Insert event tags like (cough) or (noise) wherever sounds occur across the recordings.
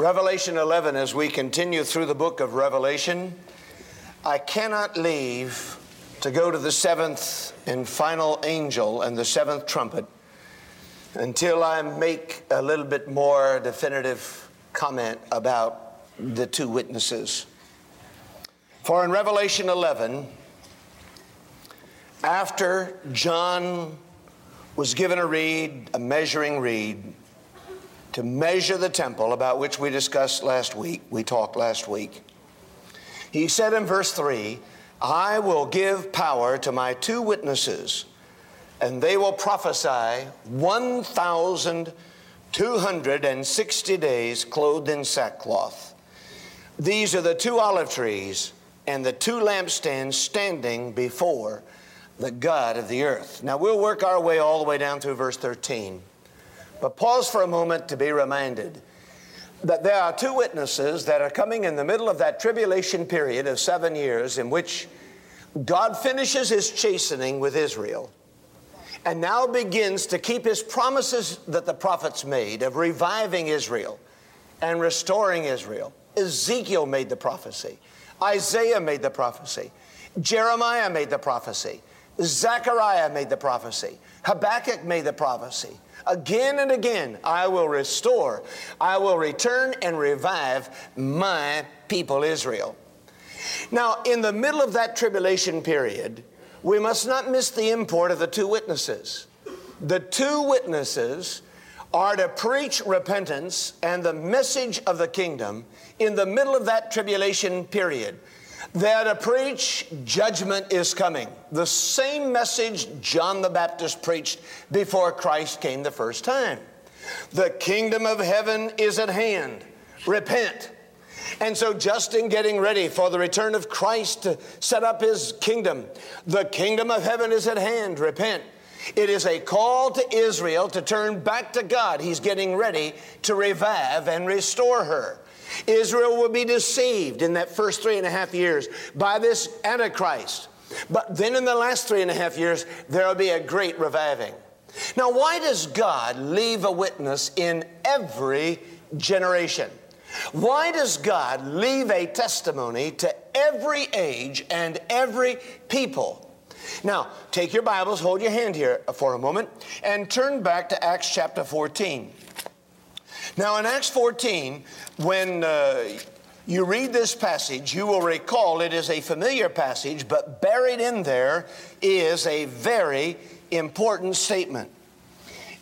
Revelation 11, as we continue through the book of Revelation, I cannot leave to go to the seventh and final angel and the seventh trumpet until I make a little bit more definitive comment about the two witnesses. For in Revelation 11, after John was given a reed, a measuring reed, to measure the temple about which we discussed last week, we talked last week. He said in verse 3 I will give power to my two witnesses, and they will prophesy 1,260 days clothed in sackcloth. These are the two olive trees and the two lampstands standing before the God of the earth. Now we'll work our way all the way down through verse 13. But pause for a moment to be reminded that there are two witnesses that are coming in the middle of that tribulation period of seven years in which God finishes his chastening with Israel and now begins to keep his promises that the prophets made of reviving Israel and restoring Israel. Ezekiel made the prophecy, Isaiah made the prophecy, Jeremiah made the prophecy, Zechariah made the prophecy, Habakkuk made the prophecy. Again and again, I will restore, I will return and revive my people Israel. Now, in the middle of that tribulation period, we must not miss the import of the two witnesses. The two witnesses are to preach repentance and the message of the kingdom in the middle of that tribulation period. Are to preach judgment is coming. The same message John the Baptist preached before Christ came the first time. The kingdom of heaven is at hand. Repent. And so, just in getting ready for the return of Christ to set up his kingdom, the kingdom of heaven is at hand. Repent. It is a call to Israel to turn back to God. He's getting ready to revive and restore her. Israel will be deceived in that first three and a half years by this Antichrist. But then in the last three and a half years, there will be a great reviving. Now, why does God leave a witness in every generation? Why does God leave a testimony to every age and every people? Now, take your Bibles, hold your hand here for a moment, and turn back to Acts chapter 14. Now, in Acts 14, when uh, you read this passage, you will recall it is a familiar passage, but buried in there is a very important statement.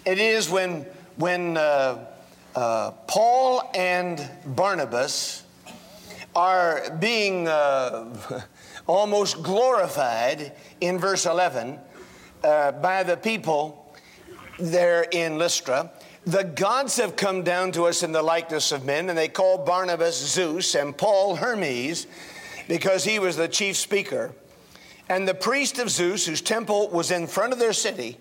It is when, when uh, uh, Paul and Barnabas are being uh, (laughs) almost glorified in verse 11 uh, by the people there in Lystra the gods have come down to us in the likeness of men, and they called Barnabas Zeus and Paul Hermes because he was the chief speaker. And the priest of Zeus, whose temple was in front of their city,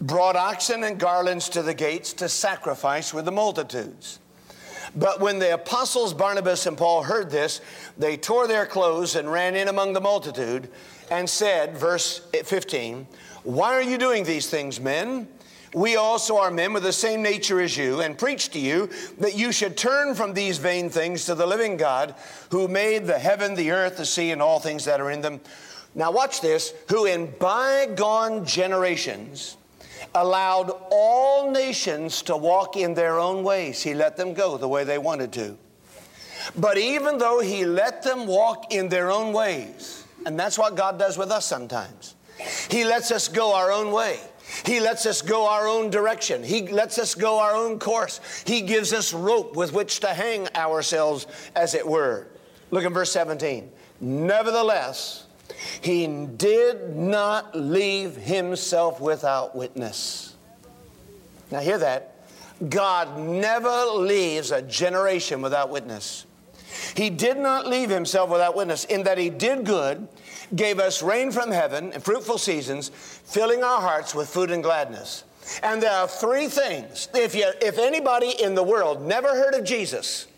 brought oxen and garlands to the gates to sacrifice with the multitudes. But when the apostles Barnabas and Paul heard this, they tore their clothes and ran in among the multitude and said, verse 15, Why are you doing these things, men? We also are men with the same nature as you, and preach to you that you should turn from these vain things to the living God who made the heaven, the earth, the sea, and all things that are in them. Now, watch this who in bygone generations allowed all nations to walk in their own ways. He let them go the way they wanted to. But even though He let them walk in their own ways, and that's what God does with us sometimes, He lets us go our own way. He lets us go our own direction. He lets us go our own course. He gives us rope with which to hang ourselves, as it were. Look in verse 17. Nevertheless, he did not leave himself without witness. Now, hear that. God never leaves a generation without witness. He did not leave himself without witness in that he did good gave us rain from heaven and fruitful seasons, filling our hearts with food and gladness. And there are three things. If, you, if anybody in the world never heard of Jesus,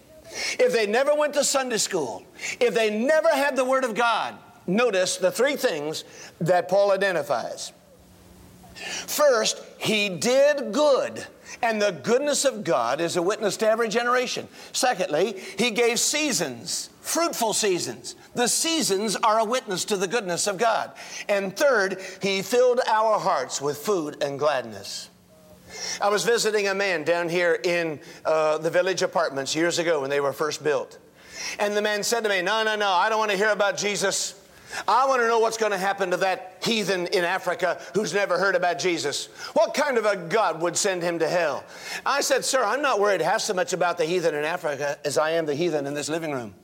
if they never went to Sunday school, if they never had the Word of God, notice the three things that Paul identifies. First, he did good. And the goodness of God is a witness to every generation. Secondly, He gave seasons, fruitful seasons. The seasons are a witness to the goodness of God. And third, He filled our hearts with food and gladness. I was visiting a man down here in uh, the village apartments years ago when they were first built. And the man said to me, No, no, no, I don't want to hear about Jesus. I want to know what's going to happen to that heathen in Africa who's never heard about Jesus. What kind of a God would send him to hell? I said, Sir, I'm not worried half so much about the heathen in Africa as I am the heathen in this living room.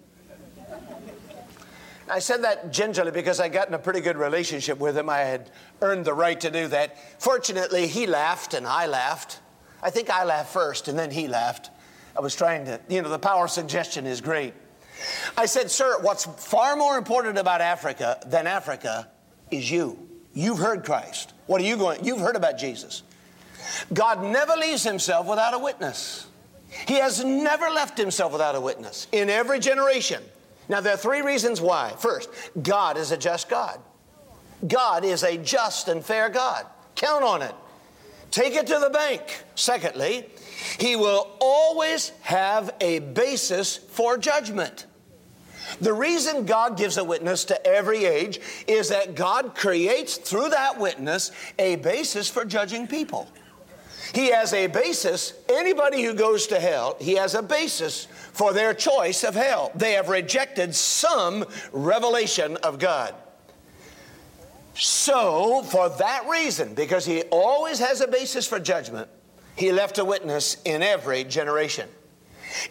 I said that gingerly because I got in a pretty good relationship with him. I had earned the right to do that. Fortunately, he laughed and I laughed. I think I laughed first and then he laughed. I was trying to, you know, the power of suggestion is great. I said, Sir, what's far more important about Africa than Africa is you. You've heard Christ. What are you going? You've heard about Jesus. God never leaves himself without a witness. He has never left himself without a witness in every generation. Now, there are three reasons why. First, God is a just God. God is a just and fair God. Count on it. Take it to the bank. Secondly, He will always have a basis for judgment. The reason God gives a witness to every age is that God creates through that witness a basis for judging people. He has a basis, anybody who goes to hell, he has a basis for their choice of hell. They have rejected some revelation of God. So, for that reason, because he always has a basis for judgment, he left a witness in every generation.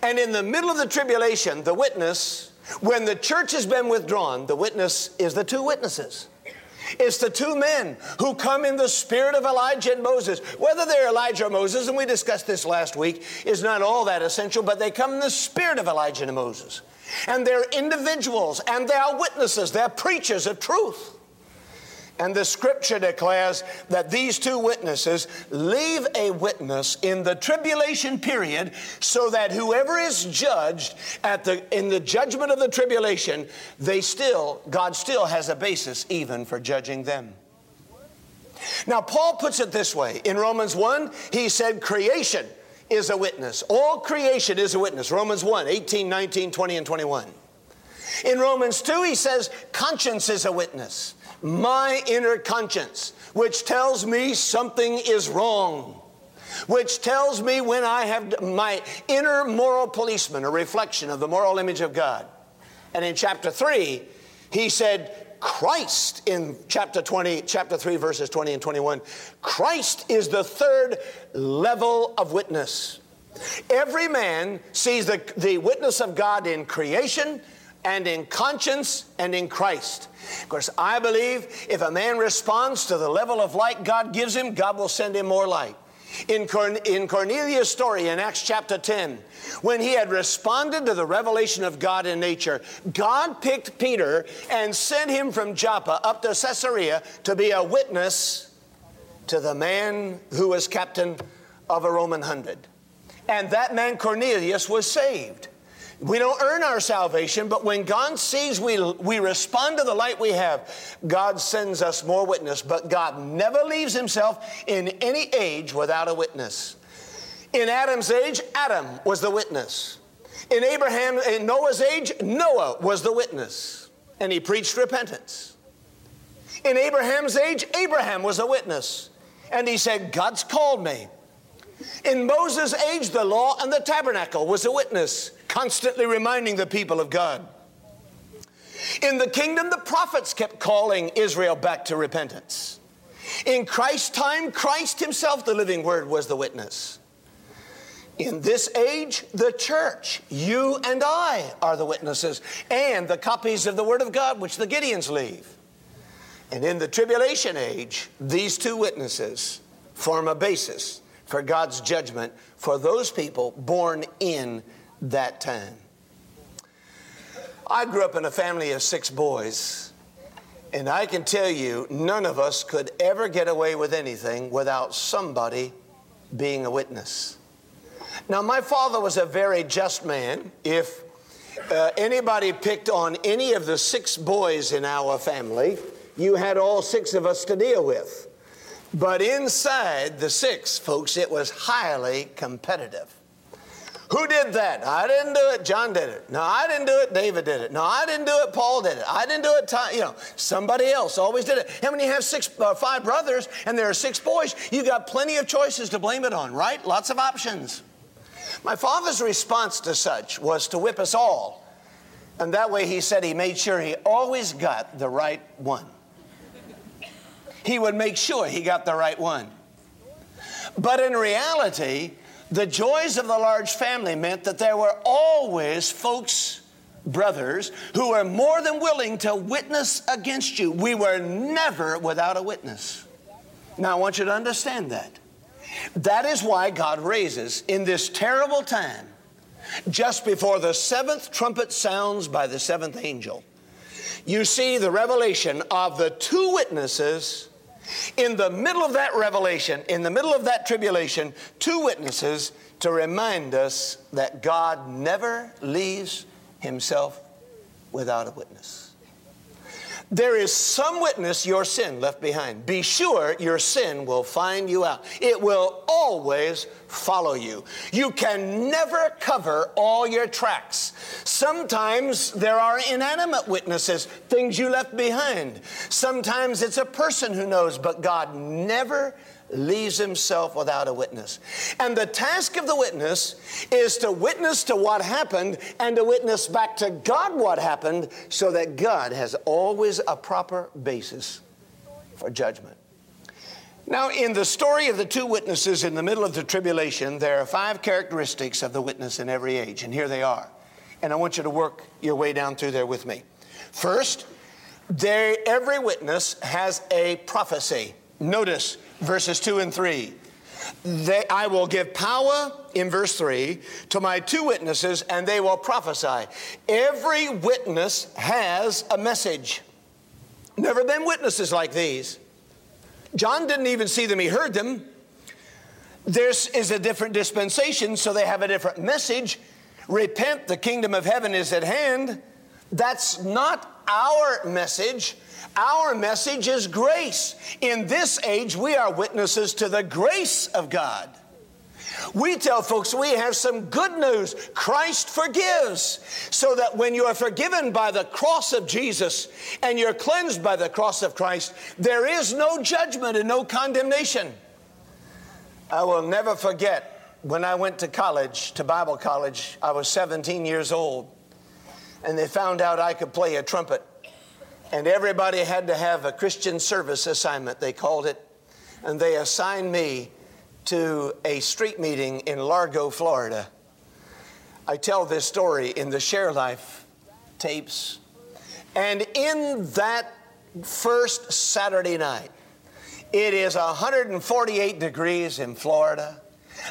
And in the middle of the tribulation, the witness when the church has been withdrawn, the witness is the two witnesses. It's the two men who come in the spirit of Elijah and Moses. Whether they're Elijah or Moses, and we discussed this last week, is not all that essential, but they come in the spirit of Elijah and Moses. And they're individuals, and they are witnesses, they're preachers of truth. And the scripture declares that these two witnesses leave a witness in the tribulation period so that whoever is judged at the, in the judgment of the tribulation, they still, God still has a basis even for judging them. Now, Paul puts it this way in Romans 1, he said, creation is a witness. All creation is a witness. Romans 1, 18, 19, 20, and 21. In Romans 2, he says, conscience is a witness my inner conscience, which tells me something is wrong, which tells me when I have my inner moral policeman, a reflection of the moral image of God. And in chapter 3, he said, Christ in chapter 20, chapter 3, verses 20 and 21, Christ is the third level of witness. Every man sees the, the witness of God in creation, and in conscience and in Christ. Of course, I believe if a man responds to the level of light God gives him, God will send him more light. In, Corn- in Cornelius' story in Acts chapter 10, when he had responded to the revelation of God in nature, God picked Peter and sent him from Joppa up to Caesarea to be a witness to the man who was captain of a Roman hundred. And that man, Cornelius, was saved. We don't earn our salvation, but when God sees we, we respond to the light we have, God sends us more witness. But God never leaves himself in any age without a witness. In Adam's age, Adam was the witness. In Abraham, in Noah's age, Noah was the witness. And he preached repentance. In Abraham's age, Abraham was a witness. And he said, God's called me. In Moses' age, the law and the tabernacle was a witness constantly reminding the people of God. In the kingdom, the prophets kept calling Israel back to repentance. In Christ's time, Christ Himself, the living Word, was the witness. In this age, the church, you and I, are the witnesses, and the copies of the Word of God which the Gideons leave. And in the tribulation age, these two witnesses form a basis for God's judgment for those people born in that time. I grew up in a family of six boys, and I can tell you, none of us could ever get away with anything without somebody being a witness. Now, my father was a very just man. If uh, anybody picked on any of the six boys in our family, you had all six of us to deal with. But inside the six, folks, it was highly competitive. Who did that? I didn't do it. John did it. No, I didn't do it. David did it. No, I didn't do it. Paul did it. I didn't do it. You know, somebody else always did it. And when you have six, uh, five brothers and there are six boys, you got plenty of choices to blame it on, right? Lots of options. My father's response to such was to whip us all. And that way he said he made sure he always got the right one. He would make sure he got the right one. But in reality, the joys of the large family meant that there were always folks, brothers, who were more than willing to witness against you. We were never without a witness. Now, I want you to understand that. That is why God raises in this terrible time, just before the seventh trumpet sounds by the seventh angel, you see the revelation of the two witnesses in the middle of that revelation, in the middle of that tribulation, two witnesses to remind us that God never leaves himself without a witness. There is some witness your sin left behind. Be sure your sin will find you out. It will always follow you. You can never cover all your tracks. Sometimes there are inanimate witnesses, things you left behind. Sometimes it's a person who knows, but God never leaves himself without a witness. And the task of the witness is to witness to what happened and to witness back to God what happened so that God has always a proper basis for judgment. Now, in the story of the two witnesses in the middle of the tribulation, there are five characteristics of the witness in every age, and here they are. And I want you to work your way down through there with me. First, every witness has a prophecy. Notice verses 2 and 3. They, I will give power, in verse 3, to my two witnesses, and they will prophesy. Every witness has a message. Never been witnesses like these. John didn't even see them, he heard them. This is a different dispensation, so they have a different message. Repent, the kingdom of heaven is at hand. That's not our message. Our message is grace. In this age, we are witnesses to the grace of God. We tell folks we have some good news. Christ forgives. So that when you are forgiven by the cross of Jesus and you're cleansed by the cross of Christ, there is no judgment and no condemnation. I will never forget when I went to college, to Bible college, I was 17 years old, and they found out I could play a trumpet. And everybody had to have a Christian service assignment, they called it. And they assigned me to a street meeting in Largo, Florida. I tell this story in the Share Life tapes. And in that first Saturday night, it is 148 degrees in Florida.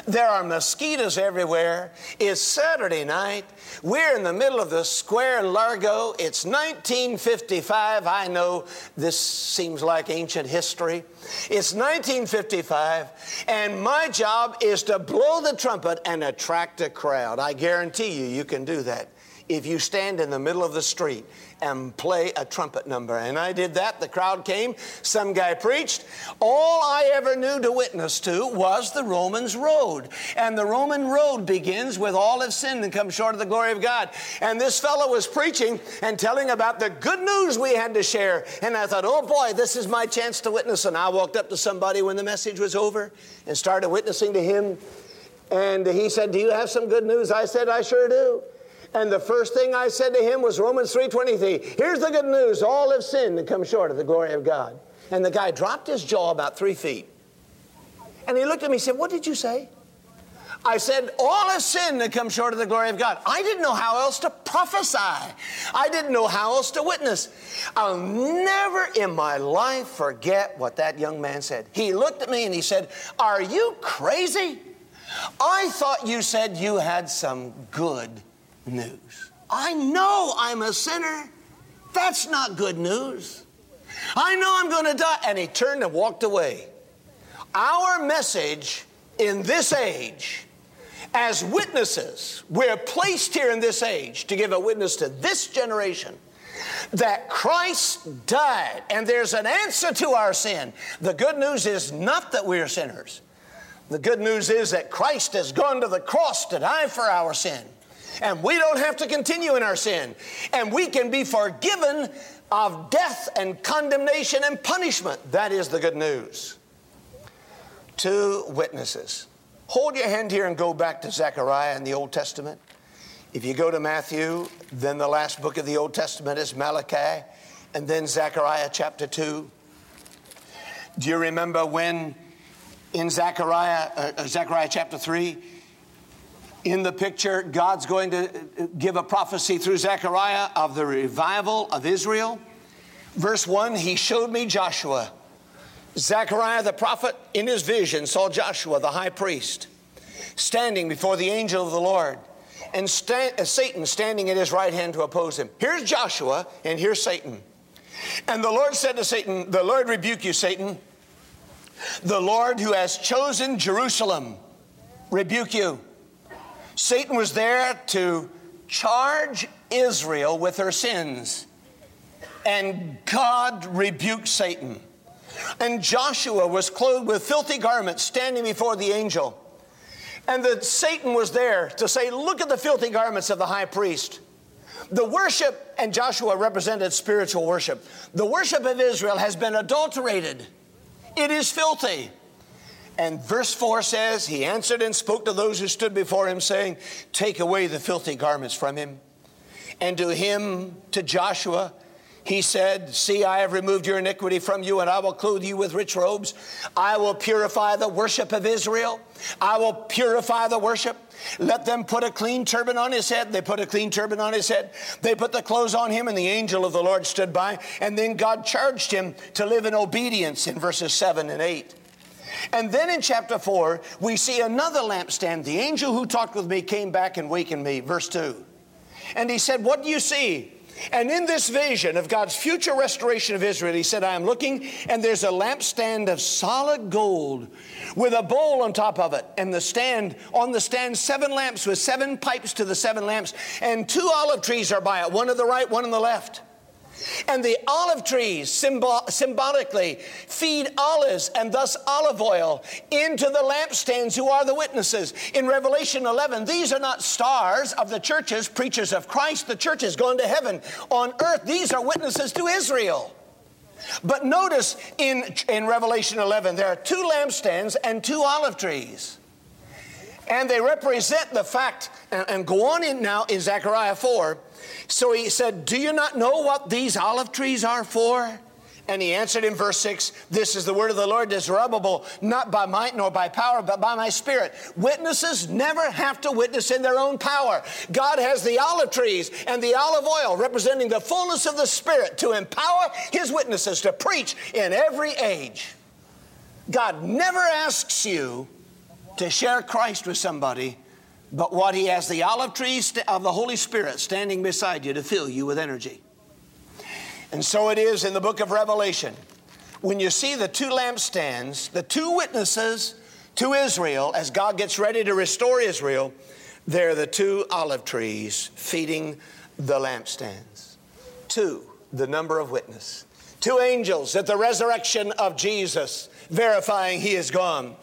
There are mosquitoes everywhere. It's Saturday night. We're in the middle of the square in Largo. It's 1955. I know this seems like ancient history. It's 1955, and my job is to blow the trumpet and attract a crowd. I guarantee you, you can do that if you stand in the middle of the street and play a trumpet number. And I did that. The crowd came. Some guy preached. All I ever knew to witness to was the Romans road. And the Roman road begins with all have sinned and come short of the glory of God. And this fellow was preaching and telling about the good news we had to share. And I thought, oh boy, this is my chance to witness. And I walked up to somebody when the message was over and started witnessing to him. And he said, Do you have some good news? I said, I sure do. And the first thing I said to him was Romans 3:23. Here's the good news: all have sinned and come short of the glory of God. And the guy dropped his jaw about three feet. And he looked at me and said, What did you say? I said, All have sinned and come short of the glory of God. I didn't know how else to prophesy. I didn't know how else to witness. I'll never in my life forget what that young man said. He looked at me and he said, Are you crazy? I thought you said you had some good news. I know I'm a sinner. That's not good news. I know I'm going to die. And he turned and walked away. Our message in this age, as witnesses, we're placed here in this age to give a witness to this generation that Christ died and there's an answer to our sin. The good news is not that we are sinners. The good news is that Christ has gone to the cross to die for our sin. And we don't have to continue in our sin. And we can be forgiven of death and condemnation and punishment. That is the good news. Two witnesses. Hold your hand here and go back to Zechariah in the Old Testament. If you go to Matthew, then the last book of the Old Testament is Malachi, and then Zechariah chapter 2. Do you remember when in Zechariah, uh, uh Zechariah chapter 3, in the picture, God's going to uh, give a prophecy through Zechariah of the revival of Israel? Verse 1 He showed me Joshua. Zechariah the prophet, in his vision, saw Joshua the high priest standing before the angel of the Lord and sta- uh, Satan standing at his right hand to oppose him. Here's Joshua, and here's Satan. And the Lord said to Satan, The Lord rebuke you, Satan. The Lord who has chosen Jerusalem rebuke you. Satan was there to charge Israel with her sins. And God rebuked Satan. And Joshua was clothed with filthy garments standing before the angel. And that Satan was there to say, Look at the filthy garments of the high priest. The worship, and Joshua represented spiritual worship, the worship of Israel has been adulterated. It is filthy. And verse 4 says, He answered and spoke to those who stood before him, saying, Take away the filthy garments from him. And to him, to Joshua, he said, See, I have removed your iniquity from you, and I will clothe you with rich robes. I will purify the worship of Israel. I will purify the worship. Let them put a clean turban on his head. They put a clean turban on his head. They put the clothes on him, and the angel of the Lord stood by. And then God charged him to live in obedience in verses 7 and 8. And then in chapter 4, we see another lampstand. The angel who talked with me came back and wakened me. Verse 2. And he said, What do you see? And in this vision of God's future restoration of Israel, he said, I am looking, and there's a lampstand of solid gold with a bowl on top of it. And the stand, on the stand, seven lamps with seven pipes to the seven lamps, and two olive trees are by it, one on the right, one on the left. And the olive trees symbol- symbolically feed olives and thus olive oil into the lampstands who are the witnesses. In Revelation 11, these are not stars of the churches, preachers of Christ. The church is going to heaven. On earth, these are witnesses to Israel. But notice in, in Revelation 11, there are two lampstands and two olive trees. And they represent the fact, and, and go on in now in Zechariah 4 so he said, Do you not know what these olive trees are for? And he answered in verse 6 This is the word of the Lord, Zerubbabel, not by might nor by power, but by my spirit. Witnesses never have to witness in their own power. God has the olive trees and the olive oil representing the fullness of the Spirit to empower his witnesses to preach in every age. God never asks you to share Christ with somebody but what he has the olive trees of the Holy Spirit standing beside you to fill you with energy. And so it is in the book of Revelation. When you see the two lampstands, the two witnesses to Israel as God gets ready to restore Israel, they're the two olive trees feeding the lampstands. Two, the number of witness. Two angels at the resurrection of Jesus, verifying he is gone.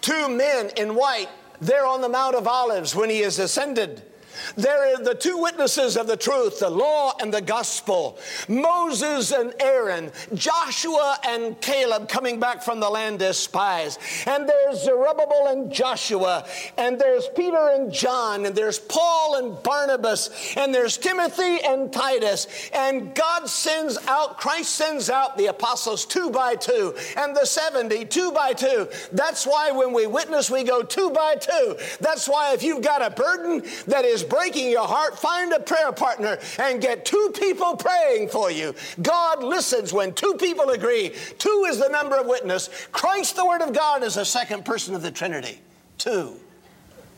Two men in white there on the Mount of Olives when he is ascended. There are the two witnesses of the truth, the law and the gospel. Moses and Aaron, Joshua and Caleb coming back from the land as spies. And there's Zerubbabel and Joshua. And there's Peter and John. And there's Paul and Barnabas. And there's Timothy and Titus. And God sends out, Christ sends out the apostles two by two. And the 70 two by two. That's why when we witness, we go two by two. That's why if you've got a burden that is breaking your heart, find a prayer partner and get two people praying for you. God listens when two people agree. Two is the number of witness. Christ, the Word of God, is the second person of the Trinity. Two.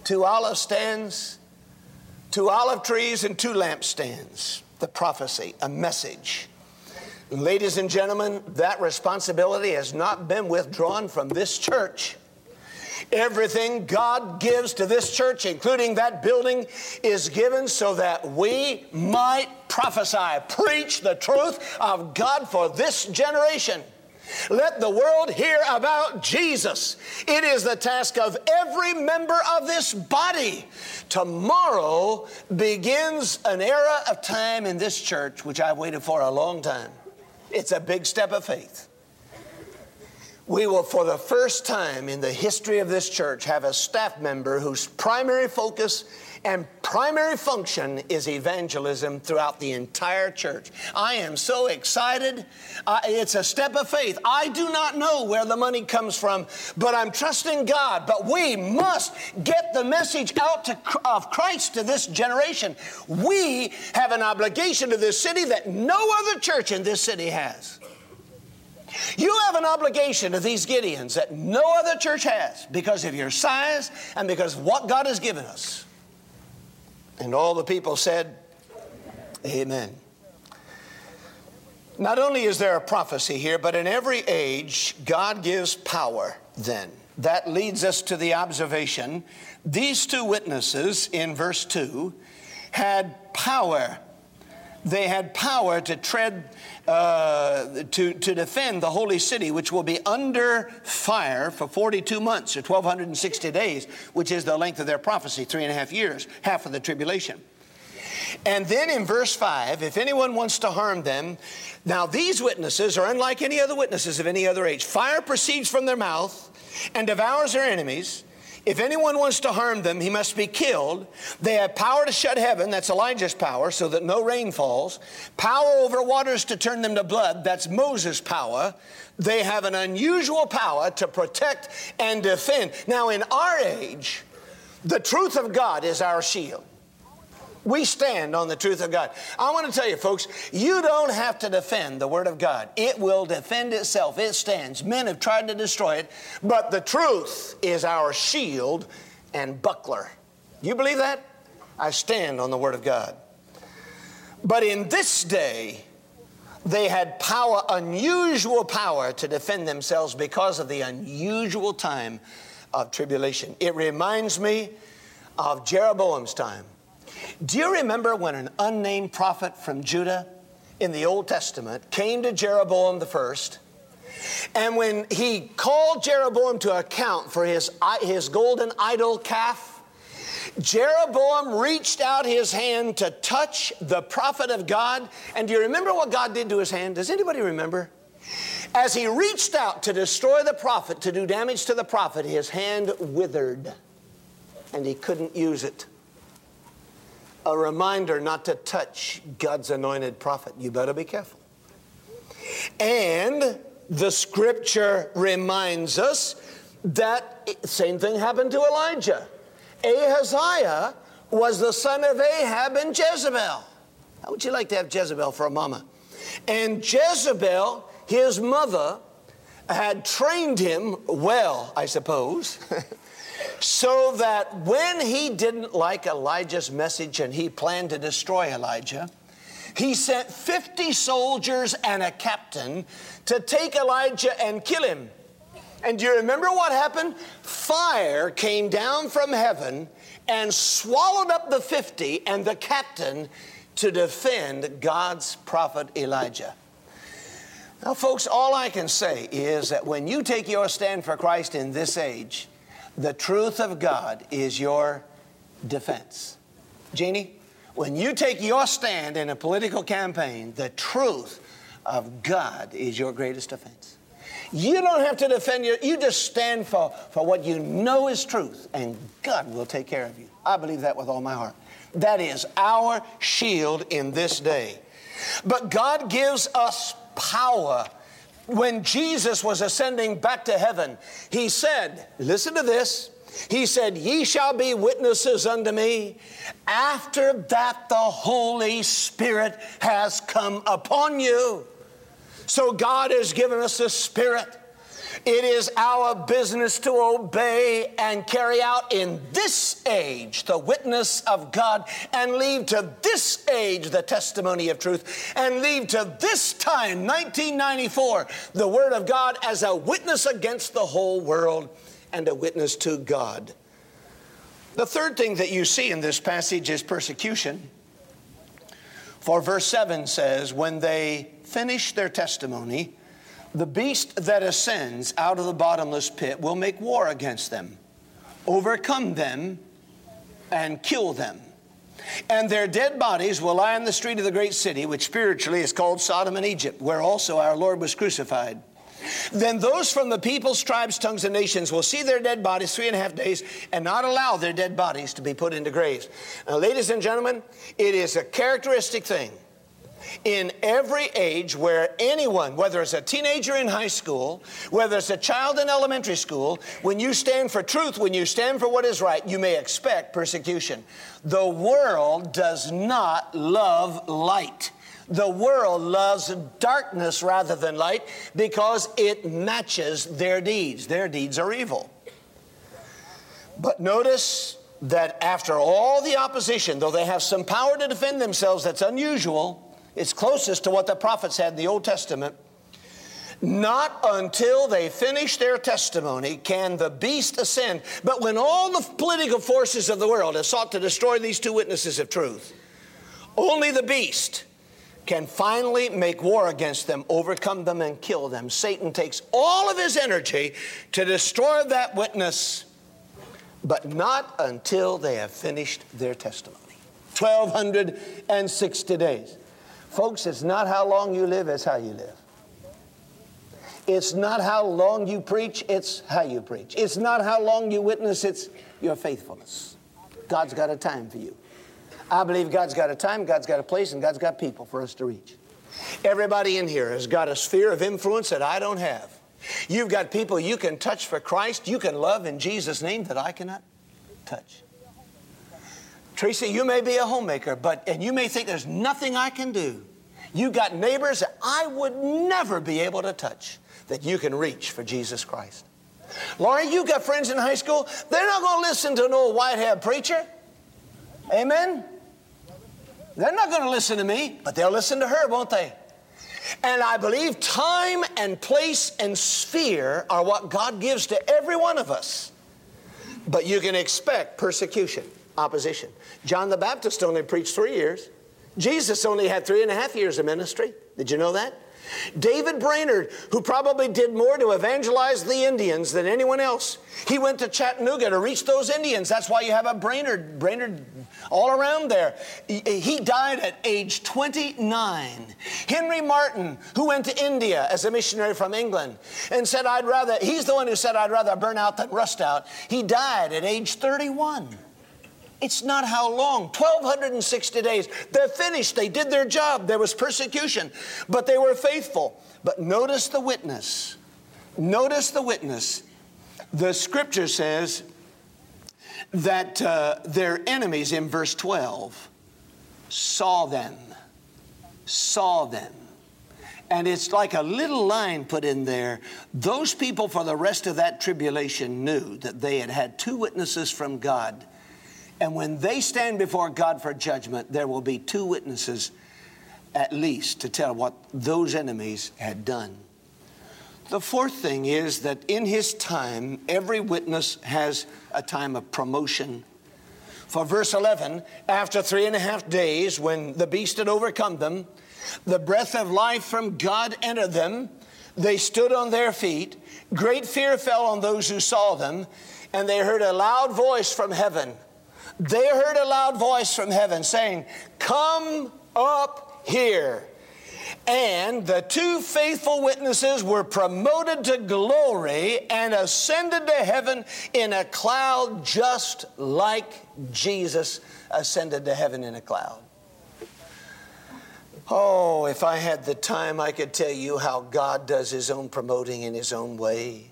Two olive stands, two olive trees, and two lampstands. The prophecy, a message. Ladies and gentlemen, that responsibility has not been withdrawn from this church. Everything God gives to this church, including that building, is given so that we might prophesy, preach the truth of God for this generation. Let the world hear about Jesus. It is the task of every member of this body. Tomorrow begins an era of time in this church which I've waited for a long time. It's a big step of faith. We will, for the first time in the history of this church, have a staff member whose primary focus and primary function is evangelism throughout the entire church. I am so excited. Uh, it's a step of faith. I do not know where the money comes from, but I'm trusting God. But we must get the message out to, of Christ to this generation. We have an obligation to this city that no other church in this city has. You have an obligation to these Gideons that no other church has because of your size and because of what God has given us. And all the people said, Amen. Not only is there a prophecy here, but in every age, God gives power then. That leads us to the observation these two witnesses in verse 2 had power. They had power to tread, uh, to, to defend the holy city, which will be under fire for 42 months or 1,260 days, which is the length of their prophecy, three and a half years, half of the tribulation. And then in verse 5, if anyone wants to harm them, now these witnesses are unlike any other witnesses of any other age. Fire proceeds from their mouth and devours their enemies. If anyone wants to harm them, he must be killed. They have power to shut heaven, that's Elijah's power, so that no rain falls. Power over waters to turn them to blood, that's Moses' power. They have an unusual power to protect and defend. Now, in our age, the truth of God is our shield. We stand on the truth of God. I want to tell you, folks, you don't have to defend the Word of God. It will defend itself. It stands. Men have tried to destroy it, but the truth is our shield and buckler. You believe that? I stand on the Word of God. But in this day, they had power, unusual power to defend themselves because of the unusual time of tribulation. It reminds me of Jeroboam's time. Do you remember when an unnamed prophet from Judah in the Old Testament came to Jeroboam the first? And when he called Jeroboam to account for his, his golden idol calf, Jeroboam reached out his hand to touch the prophet of God. And do you remember what God did to his hand? Does anybody remember? As he reached out to destroy the prophet, to do damage to the prophet, his hand withered and he couldn't use it a reminder not to touch God's anointed prophet. You better be careful. And the scripture reminds us that same thing happened to Elijah. Ahaziah was the son of Ahab and Jezebel. How would you like to have Jezebel for a mama? And Jezebel, his mother, had trained him well, I suppose. (laughs) so that when he didn't like Elijah's message and he planned to destroy Elijah, he sent 50 soldiers and a captain to take Elijah and kill him. And do you remember what happened? Fire came down from heaven and swallowed up the 50 and the captain to defend God's prophet Elijah. Now, folks, all I can say is that when you take your stand for Christ in this age, the truth of God is your defense. Jeannie, when you take your stand in a political campaign, the truth of God is your greatest defense. You don't have to defend your, you just stand for, for what you know is truth, and God will take care of you. I believe that with all my heart. That is our shield in this day. But God gives us power when Jesus was ascending back to heaven, he said, Listen to this. He said, Ye shall be witnesses unto me after that the Holy Spirit has come upon you. So God has given us the Spirit. It is our business to obey and carry out in this age the witness of God and leave to this age the testimony of truth and leave to this time, 1994, the Word of God as a witness against the whole world and a witness to God. The third thing that you see in this passage is persecution. For verse 7 says, When they finish their testimony, the beast that ascends out of the bottomless pit will make war against them, overcome them, and kill them. And their dead bodies will lie in the street of the great city, which spiritually is called Sodom and Egypt, where also our Lord was crucified. Then those from the peoples, tribes, tongues, and nations will see their dead bodies three and a half days and not allow their dead bodies to be put into graves. Now, ladies and gentlemen, it is a characteristic thing in every age where anyone, whether it's a teenager in high school, whether it's a child in elementary school, when you stand for truth, when you stand for what is right, you may expect persecution. The world does not love light. The world loves darkness rather than light because it matches their deeds. Their deeds are evil. But notice that after all the opposition, though they have some power to defend themselves that's unusual, it's closest to what the prophets had in the Old Testament. Not until they finish their testimony can the beast ascend. But when all the political forces of the world have sought to destroy these two witnesses of truth, only the beast can finally make war against them, overcome them, and kill them. Satan takes all of his energy to destroy that witness, but not until they have finished their testimony. 1,260 days. Folks, it's not how long you live, it's how you live. It's not how long you preach, it's how you preach. It's not how long you witness, it's your faithfulness. God's got a time for you. I believe God's got a time, God's got a place, and God's got people for us to reach. Everybody in here has got a sphere of influence that I don't have. You've got people you can touch for Christ, you can love in Jesus' name that I cannot touch. Tracy, you may be a homemaker, but and you may think there's nothing I can do. You got neighbors that I would never be able to touch that you can reach for Jesus Christ. Laurie, you got friends in high school, they're not going to listen to an old white haired preacher. Amen? They're not going to listen to me, but they'll listen to her, won't they? And I believe time and place and sphere are what God gives to every one of us. But you can expect persecution, opposition. John the Baptist only preached three years. Jesus only had three and a half years of ministry. Did you know that? David Brainerd, who probably did more to evangelize the Indians than anyone else, he went to Chattanooga to reach those Indians. That's why you have a Brainerd, Brainerd all around there. He died at age 29. Henry Martyn, who went to India as a missionary from England and said, I'd rather, he's the one who said, I'd rather burn out than rust out. He died at age 31. It's not how long 1,260 days. They're finished. They did their job. There was persecution, but they were faithful. But notice the witness. Notice the witness. The scripture says that uh, their enemies in verse 12 saw them. Saw them. And it's like a little line put in there. Those people, for the rest of that tribulation, knew that they had had two witnesses from God and when they stand before God for judgment, there will be two witnesses at least to tell what those enemies had done. The fourth thing is that in his time, every witness has a time of promotion. For verse 11, after three and a half days, when the beast had overcome them, the breath of life from God entered them. They stood on their feet. Great fear fell on those who saw them, and they heard a loud voice from heaven they heard a loud voice from heaven saying, Come up here. And the two faithful witnesses were promoted to glory and ascended to heaven in a cloud, just like Jesus ascended to heaven in a cloud. Oh, if I had the time, I could tell you how God does His own promoting in His own way.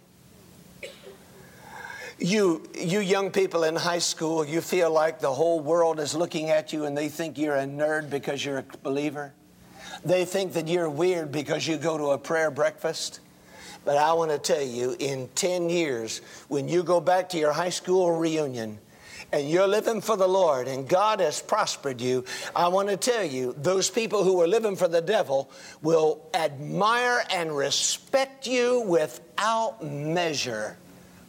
You, you young people in high school, you feel like the whole world is looking at you and they think you're a nerd because you're a believer. They think that you're weird because you go to a prayer breakfast. But I want to tell you, in 10 years, when you go back to your high school reunion and you're living for the Lord and God has prospered you, I want to tell you, those people who are living for the devil will admire and respect you without measure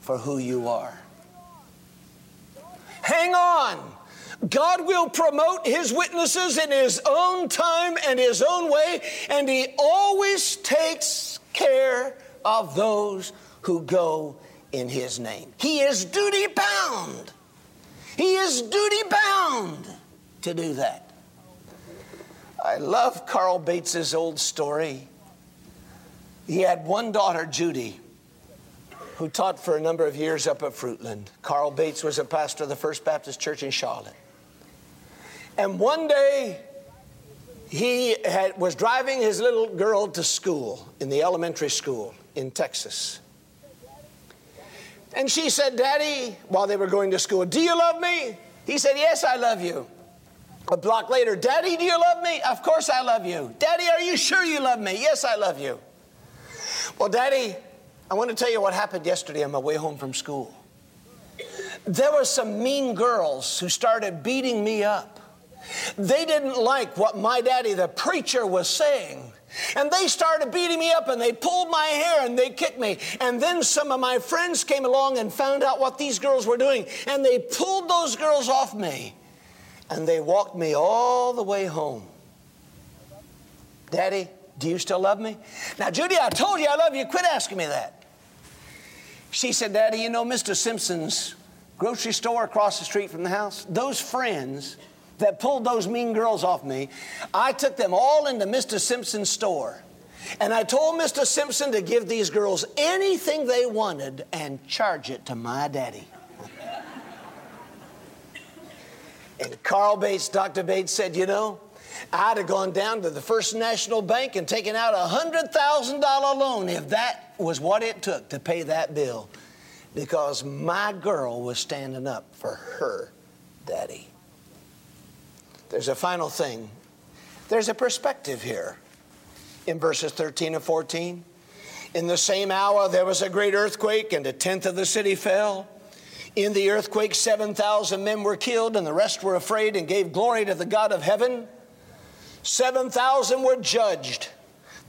for who you are. Hang on. God will promote His witnesses in His own time and His own way, and He always takes care of those who go in His name. He is duty bound. He is duty bound to do that. I love Carl Bates's old story. He had one daughter, Judy, who taught for a number of years up at Fruitland. Carl Bates was a pastor of the First Baptist Church in Charlotte. And one day, he had, was driving his little girl to school in the elementary school in Texas. And she said, Daddy, while they were going to school, do you love me? He said, Yes, I love you. A block later, Daddy, do you love me? Of course I love you. Daddy, are you sure you love me? Yes, I love you. Well, Daddy, I want to tell you what happened yesterday on my way home from school. There were some mean girls who started beating me up. They didn't like what my daddy, the preacher, was saying. And they started beating me up and they pulled my hair and they kicked me. And then some of my friends came along and found out what these girls were doing. And they pulled those girls off me and they walked me all the way home. Daddy, do you still love me? Now, Judy, I told you I love you. Quit asking me that. She said, Daddy, you know Mr. Simpson's grocery store across the street from the house? Those friends that pulled those mean girls off me, I took them all into Mr. Simpson's store. And I told Mr. Simpson to give these girls anything they wanted and charge it to my daddy. (laughs) and Carl Bates, Dr. Bates said, You know, I'd have gone down to the First National Bank and taken out a $100,000 loan if that was what it took to pay that bill because my girl was standing up for her daddy. There's a final thing. There's a perspective here in verses 13 and 14. In the same hour, there was a great earthquake, and a tenth of the city fell. In the earthquake, 7,000 men were killed, and the rest were afraid and gave glory to the God of heaven. 7,000 were judged.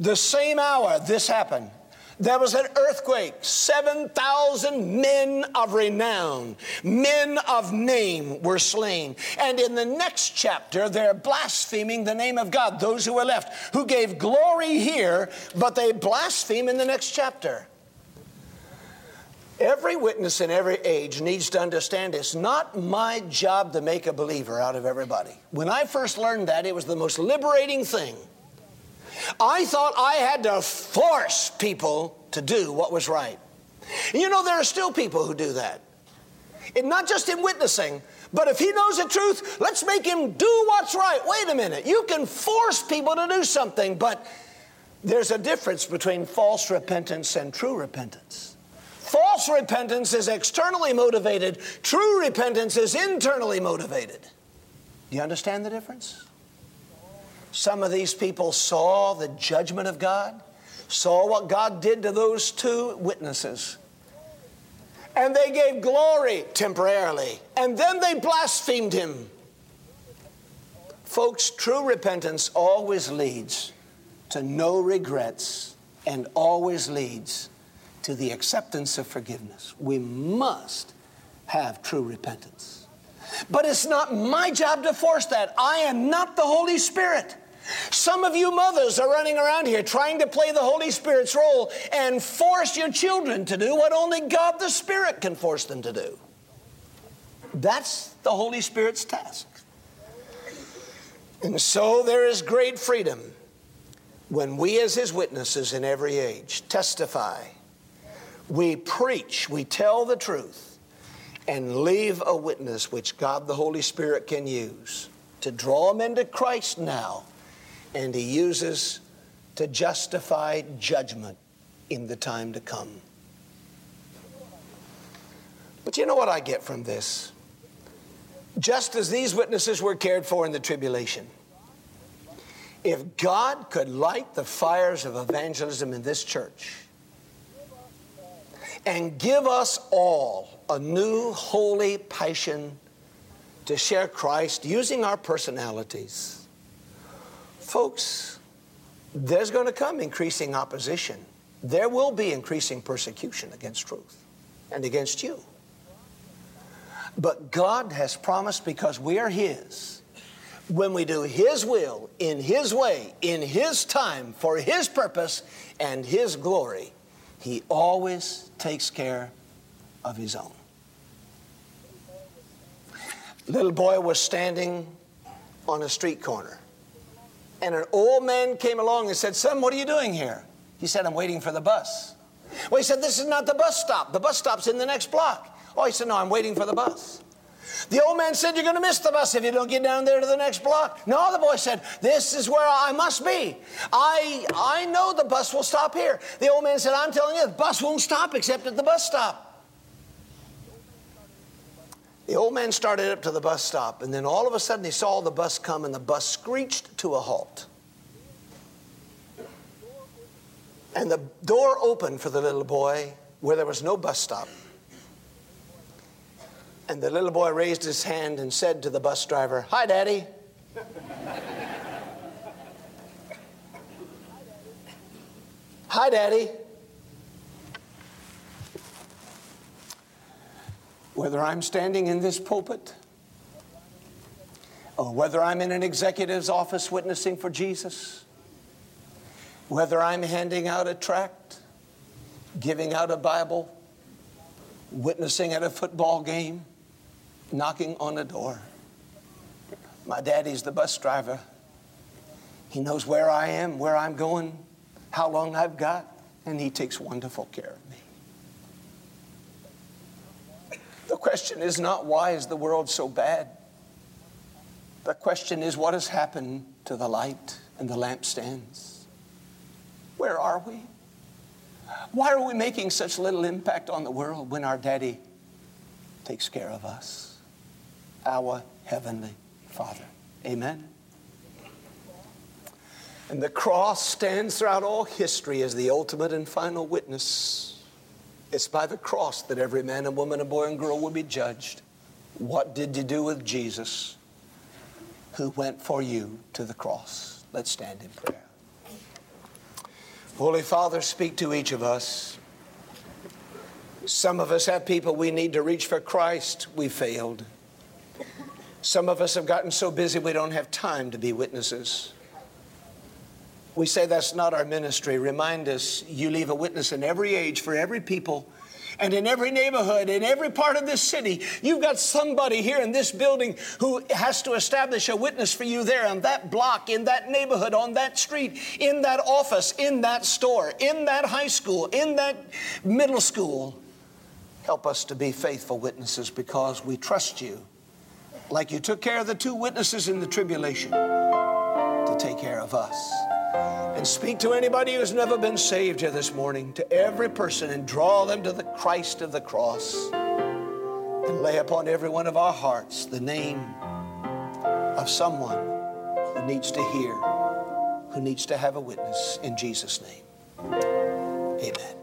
The same hour this happened. There was an earthquake. 7,000 men of renown, men of name were slain. And in the next chapter, they're blaspheming the name of God, those who were left, who gave glory here, but they blaspheme in the next chapter. Every witness in every age needs to understand it's not my job to make a believer out of everybody. When I first learned that, it was the most liberating thing I thought I had to force people to do what was right. You know, there are still people who do that. And not just in witnessing, but if he knows the truth, let's make him do what's right. Wait a minute. You can force people to do something, but there's a difference between false repentance and true repentance. False repentance is externally motivated, true repentance is internally motivated. Do you understand the difference? Some of these people saw the judgment of God, saw what God did to those two witnesses. And they gave glory temporarily, and then they blasphemed him. Folks, true repentance always leads to no regrets and always leads to the acceptance of forgiveness. We must have true repentance. But it's not my job to force that. I am not the Holy Spirit. Some of you mothers are running around here trying to play the Holy Spirit's role and force your children to do what only God the Spirit can force them to do. That's the Holy Spirit's task. And so there is great freedom when we, as His witnesses in every age, testify, we preach, we tell the truth, and leave a witness which God the Holy Spirit can use to draw them into Christ now and he uses to justify judgment in the time to come. But you know what I get from this? Just as these witnesses were cared for in the tribulation, if God could light the fires of evangelism in this church and give us all a new holy passion to share Christ using our personalities, Folks, there's going to come increasing opposition. There will be increasing persecution against truth and against you. But God has promised because we are His, when we do His will, in His way, in His time, for His purpose and His glory, He always takes care of His own. Little boy was standing on a street corner, and an old man came along and said, Son, what are you doing here? He said, I'm waiting for the bus. Well, he said, This is not the bus stop. The bus stop's in the next block. Oh, he said, No, I'm waiting for the bus. The old man said, You're going to miss the bus if you don't get down there to the next block. No, the boy said, This is where I must be. I, I know the bus will stop here. The old man said, I'm telling you, the bus won't stop except at the bus stop. The old man started up to the bus stop, and then all of a sudden he saw the bus come, and the bus screeched to a halt. And the door opened for the little boy where there was no bus stop. And the little boy raised his hand and said to the bus driver, Hi, Daddy. (laughs) Hi, Daddy. Whether I'm standing in this pulpit or whether I'm in an executive's office witnessing for Jesus, whether I'm handing out a tract, giving out a Bible, witnessing at a football game, knocking on a door. My daddy's the bus driver. He knows where I am, where I'm going, how long I've got, and he takes wonderful care of me. The question is not why is the world so bad? The question is what has happened to the light and the lampstands? Where are we? Why are we making such little impact on the world when our daddy takes care of us? Our Heavenly Father. Amen. And the cross stands throughout all history as the ultimate and final witness. It's by the cross that every man and woman and boy and girl will be judged. What did you do with Jesus who went for you to the cross? Let's stand in prayer. Holy Father, speak to each of us. Some of us have people we need to reach for Christ. We failed. Some of us have gotten so busy we don't have time to be witnesses. We say that's not our ministry. Remind us you leave a witness in every age for every people and in every neighborhood, in every part of this city, you've got somebody here in this building who has to establish a witness for you there on that block, in that neighborhood, on that street, in that office, in that store, in that high school, in that middle school. Help us to be faithful witnesses because we trust you, like you took care of the two witnesses in the tribulation, to take care of us. And speak to anybody who's never been saved here this morning, to every person, and draw them to the Christ of the cross. And lay upon every one of our hearts the name of someone who needs to hear, who needs to have a witness in Jesus' name. Amen.